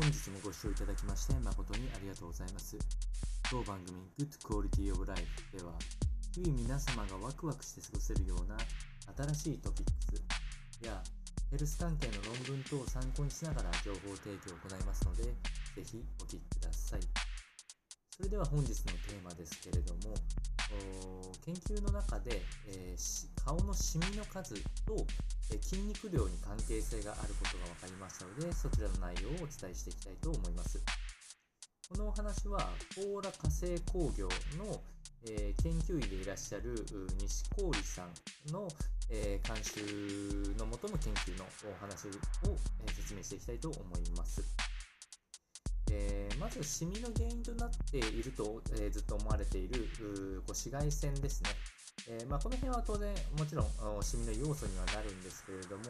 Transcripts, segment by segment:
本日もご視聴いただきまして誠にありがとうございます。当番組 Good Quality of Life では、日々皆様がワクワクして過ごせるような新しいトピックスやヘルス関係の論文等を参考にしながら情報提供を行いますので、ぜひお聞きください。それでは本日のテーマですけれども、研究の中で、えー、顔のシミの数と、えー、筋肉量に関係性があることが分かりましたので、そちらの内容をお伝えしていきたいと思います。このお話は、ーラ火星工業の、えー、研究員でいらっしゃる西郡さんの、え監修のもとの研究のお話を、え説明していきたいと思います。ずシミの原因となっていると、えー、ずっと思われているこう紫外線ですね。えー、まあ、この辺は当然もちろんシミの要素にはなるんですけれども、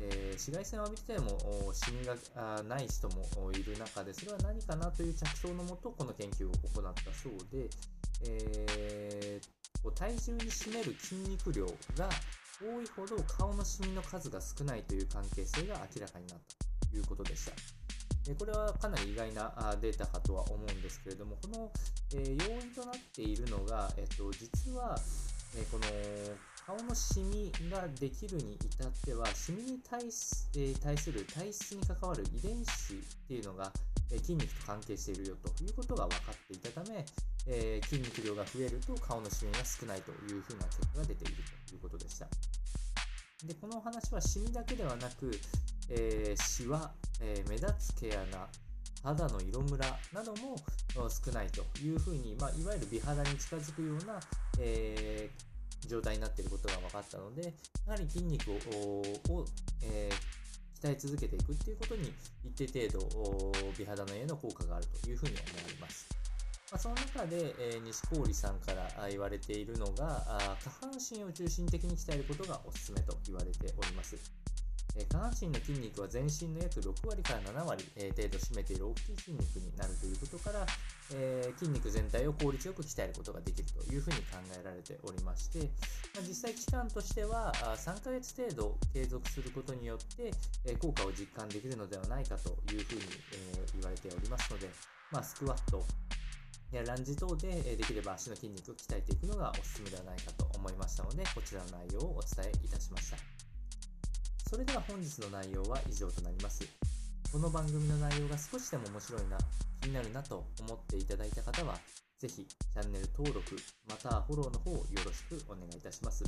え紫外線を浴びててもシミがない人もいる中でそれは何かなという着想のもとこの研究を行ったそうで、えこう体重に占める筋肉量が多いほど顔のシミの数が少ないという関係性が明らかになったということでした。これはかなり意外なデータかとは思うんですけれども、この要因となっているのが、えっと、実は、この顔のシミができるに至っては、シミに対す対する体質に関わる遺伝子っていうのが筋肉と関係しているよということが分かっていたため、え筋肉量が増えると顔のシミが少ないというふうな結果が出ているということでした。でこのお話はシミだけではなく、えー、シワ、えー、目立つ毛穴、肌の色ムラなども少ないというふうに、まあ、いわゆる美肌に近づくような、えー、状態になっていることが分かったので、やはり筋肉を、えー、鍛え続けていくっていうことに一定程度美肌のへの効果があるというふうに思われます。まあ、その中で、えー、西郡さんから言われているのが下半身を中心的に鍛えることがおすすめと言われております。え下半身の筋肉は全身の約6割から7割、え程度占めている大きい筋肉になるということから、え、筋肉全体を効率よく鍛えることができるというふうに考えられておりまして、ま、実際期間としては3ヶ月程度継続することによって、え効果を実感できるのではないかというふうに、え、言われておりますので、まあ、スクワットやランジ等でできれば足の筋肉を鍛えていくのがおすすめではないかと思いましたのでこちらの内容をお伝えいたしました。それでは本日の内容は以上となります。この番組の内容が少しでも面白いな、気になるなと思っていただいた方は、ぜひチャンネル登録、またはフォローの方よろしくお願いいたします。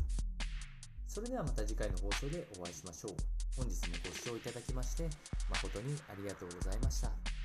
それではまた次回の放送でお会いしましょう。本日もご視聴いただきまして、誠にありがとうございました。